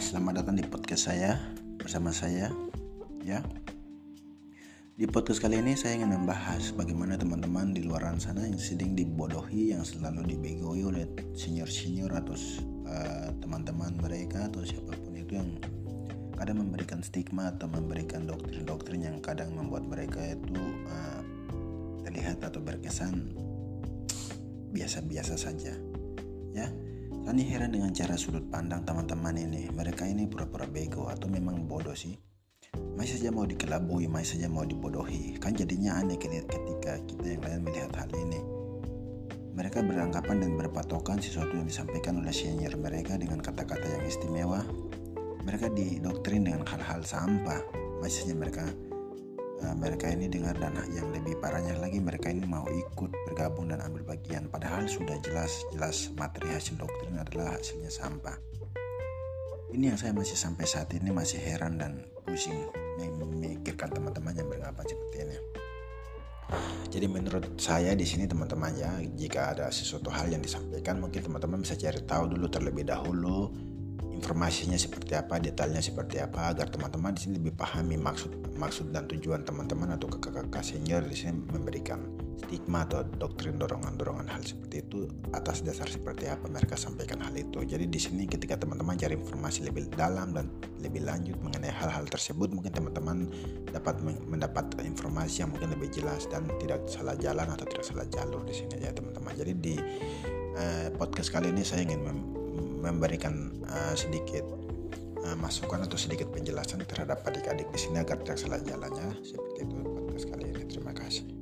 selamat datang di podcast saya bersama saya ya. Di podcast kali ini saya ingin membahas bagaimana teman-teman di luar sana yang sedang dibodohi, yang selalu dibegoi oleh senior-senior atau uh, teman-teman mereka atau siapa pun itu yang kadang memberikan stigma atau memberikan doktrin-doktrin yang kadang membuat mereka itu uh, terlihat atau berkesan biasa-biasa saja ya Tani heran dengan cara sudut pandang teman-teman ini. Mereka ini pura-pura bego atau memang bodoh sih. Masih saja mau dikelabui, masih saja mau dibodohi. Kan jadinya aneh ketika kita yang lain melihat hal ini. Mereka beranggapan dan berpatokan sesuatu yang disampaikan oleh senior mereka dengan kata-kata yang istimewa. Mereka didoktrin dengan hal-hal sampah. Masih saja mereka uh, mereka ini dengar dan yang lebih parahnya lagi mereka ini mau ikut bergabung dan ambil bagian. Padahal sudah jelas-jelas materi hasil doktrin adalah hasilnya sampah. Ini yang saya masih sampai saat ini masih heran dan pusing memikirkan teman-teman yang beranggapan seperti ini. Jadi menurut saya di sini teman-teman ya jika ada sesuatu hal yang disampaikan mungkin teman-teman bisa cari tahu dulu terlebih dahulu informasinya seperti apa, detailnya seperti apa agar teman-teman di sini lebih pahami maksud maksud dan tujuan teman-teman atau kakak-kakak senior di sini memberikan stigma atau doktrin dorongan-dorongan hal seperti itu atas dasar seperti apa mereka sampaikan hal itu. Jadi di sini ketika teman-teman cari informasi lebih dalam dan lebih lanjut mengenai hal-hal tersebut mungkin teman-teman dapat mendapat informasi yang mungkin lebih jelas dan tidak salah jalan atau tidak salah jalur di sini ya teman-teman. Jadi di eh, podcast kali ini saya ingin memberikan uh, sedikit uh, masukan atau sedikit penjelasan terhadap adik-adik di sini agar tidak salah jalannya. Seperti itu podcast kali ini. Terima kasih